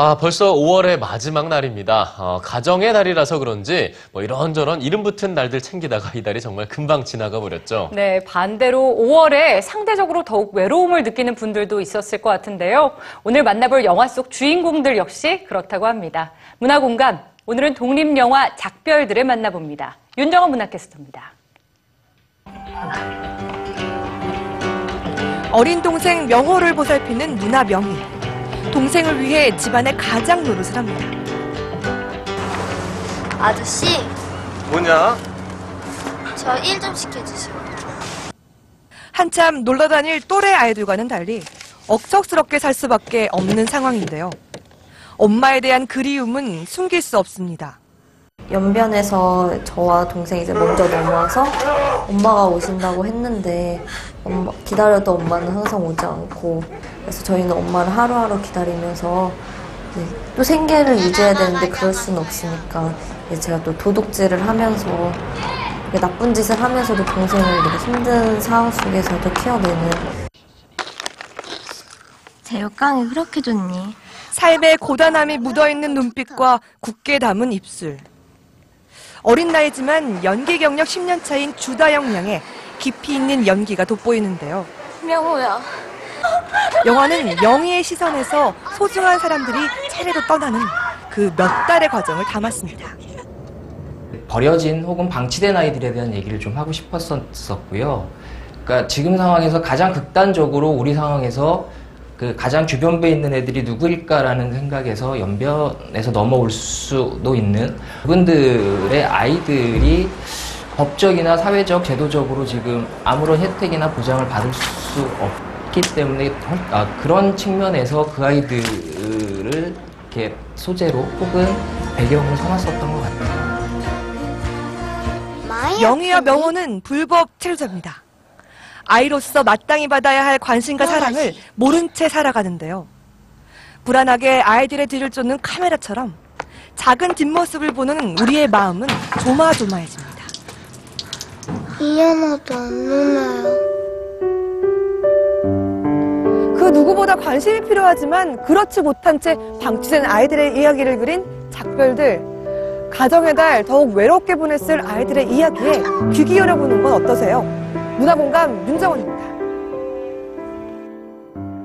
아, 벌써 5월의 마지막 날입니다. 어, 가정의 달이라서 그런지 뭐 이런저런 이름 붙은 날들 챙기다가 이 달이 정말 금방 지나가 버렸죠. 네, 반대로 5월에 상대적으로 더욱 외로움을 느끼는 분들도 있었을 것 같은데요. 오늘 만나볼 영화 속 주인공들 역시 그렇다고 합니다. 문화공감, 오늘은 독립영화 작별들을 만나봅니다. 윤정원 문화캐스터입니다. 어린 동생 명호를 보살피는 누나 명희. 동생을 위해 집안의 가장 노릇을 합니다. 아저씨, 뭐냐? 저 일 좀 시켜주시고. 한참 놀러 다닐 또래 아이들과는 달리 억척스럽게 살 수밖에 없는 상황인데요. 엄마에 대한 그리움은 숨길 수 없습니다. 연변에서 저와 동생이 이제 먼저 넘어와서 엄마가 오신다고 했는데 엄마- 기다려도 엄마는 항상 오지 않고 그래서 저희는 엄마를 하루하루 기다리면서 이제 또 생계를 유지해야 되는데 그럴 수는 없으니까 이제 제가 또 도둑질을 하면서 나쁜 짓을 하면서도 동생을 이렇게 힘든 상황 속에서도 키워내는 제육깡이 그렇게 좋니? 삶의 고단함이 묻어있는 눈빛과 굳게 담은 입술. 어린 나이지만 연기 경력 10년 차인 주다영 양의 깊이 있는 연기가 돋보이는데요. 명호야. 영화는 명희의 시선에서 소중한 사람들이 차례로 떠나는 그 몇 달의 과정을 담았습니다. 버려진 혹은 방치된 아이들에 대한 얘기를 좀 하고 싶었었고요. 그러니까 지금 상황에서 가장 극단적으로 우리 상황에서 그 가장 주변부에 있는 애들이 누구일까라는 생각에서 연변에서 넘어올 수도 있는 그분들의 아이들이 법적이나 사회적, 제도적으로 지금 아무런 혜택이나 보장을 받을 수 없기 때문에 헐- 아, 그런 측면에서 그 아이들을 이렇게 소재로 혹은 배경으로 삼았었던 것 같아요. 명희와 명호는 불법 체류자입니다. 아이로서 마땅히 받아야 할 관심과 사랑을 모른 채 살아가는데요. 불안하게 아이들의 뒤를 쫓는 카메라처럼 작은 뒷모습을 보는 우리의 마음은 조마조마해집니다. 안 누나요. 그 누구보다 관심이 필요하지만 그렇지 못한 채 방치된 아이들의 이야기를 그린 작별들. 가정의 달 더욱 외롭게 보냈을 아이들의 이야기에 귀 기울여보는 건 어떠세요? 문화공감 윤정원입니다.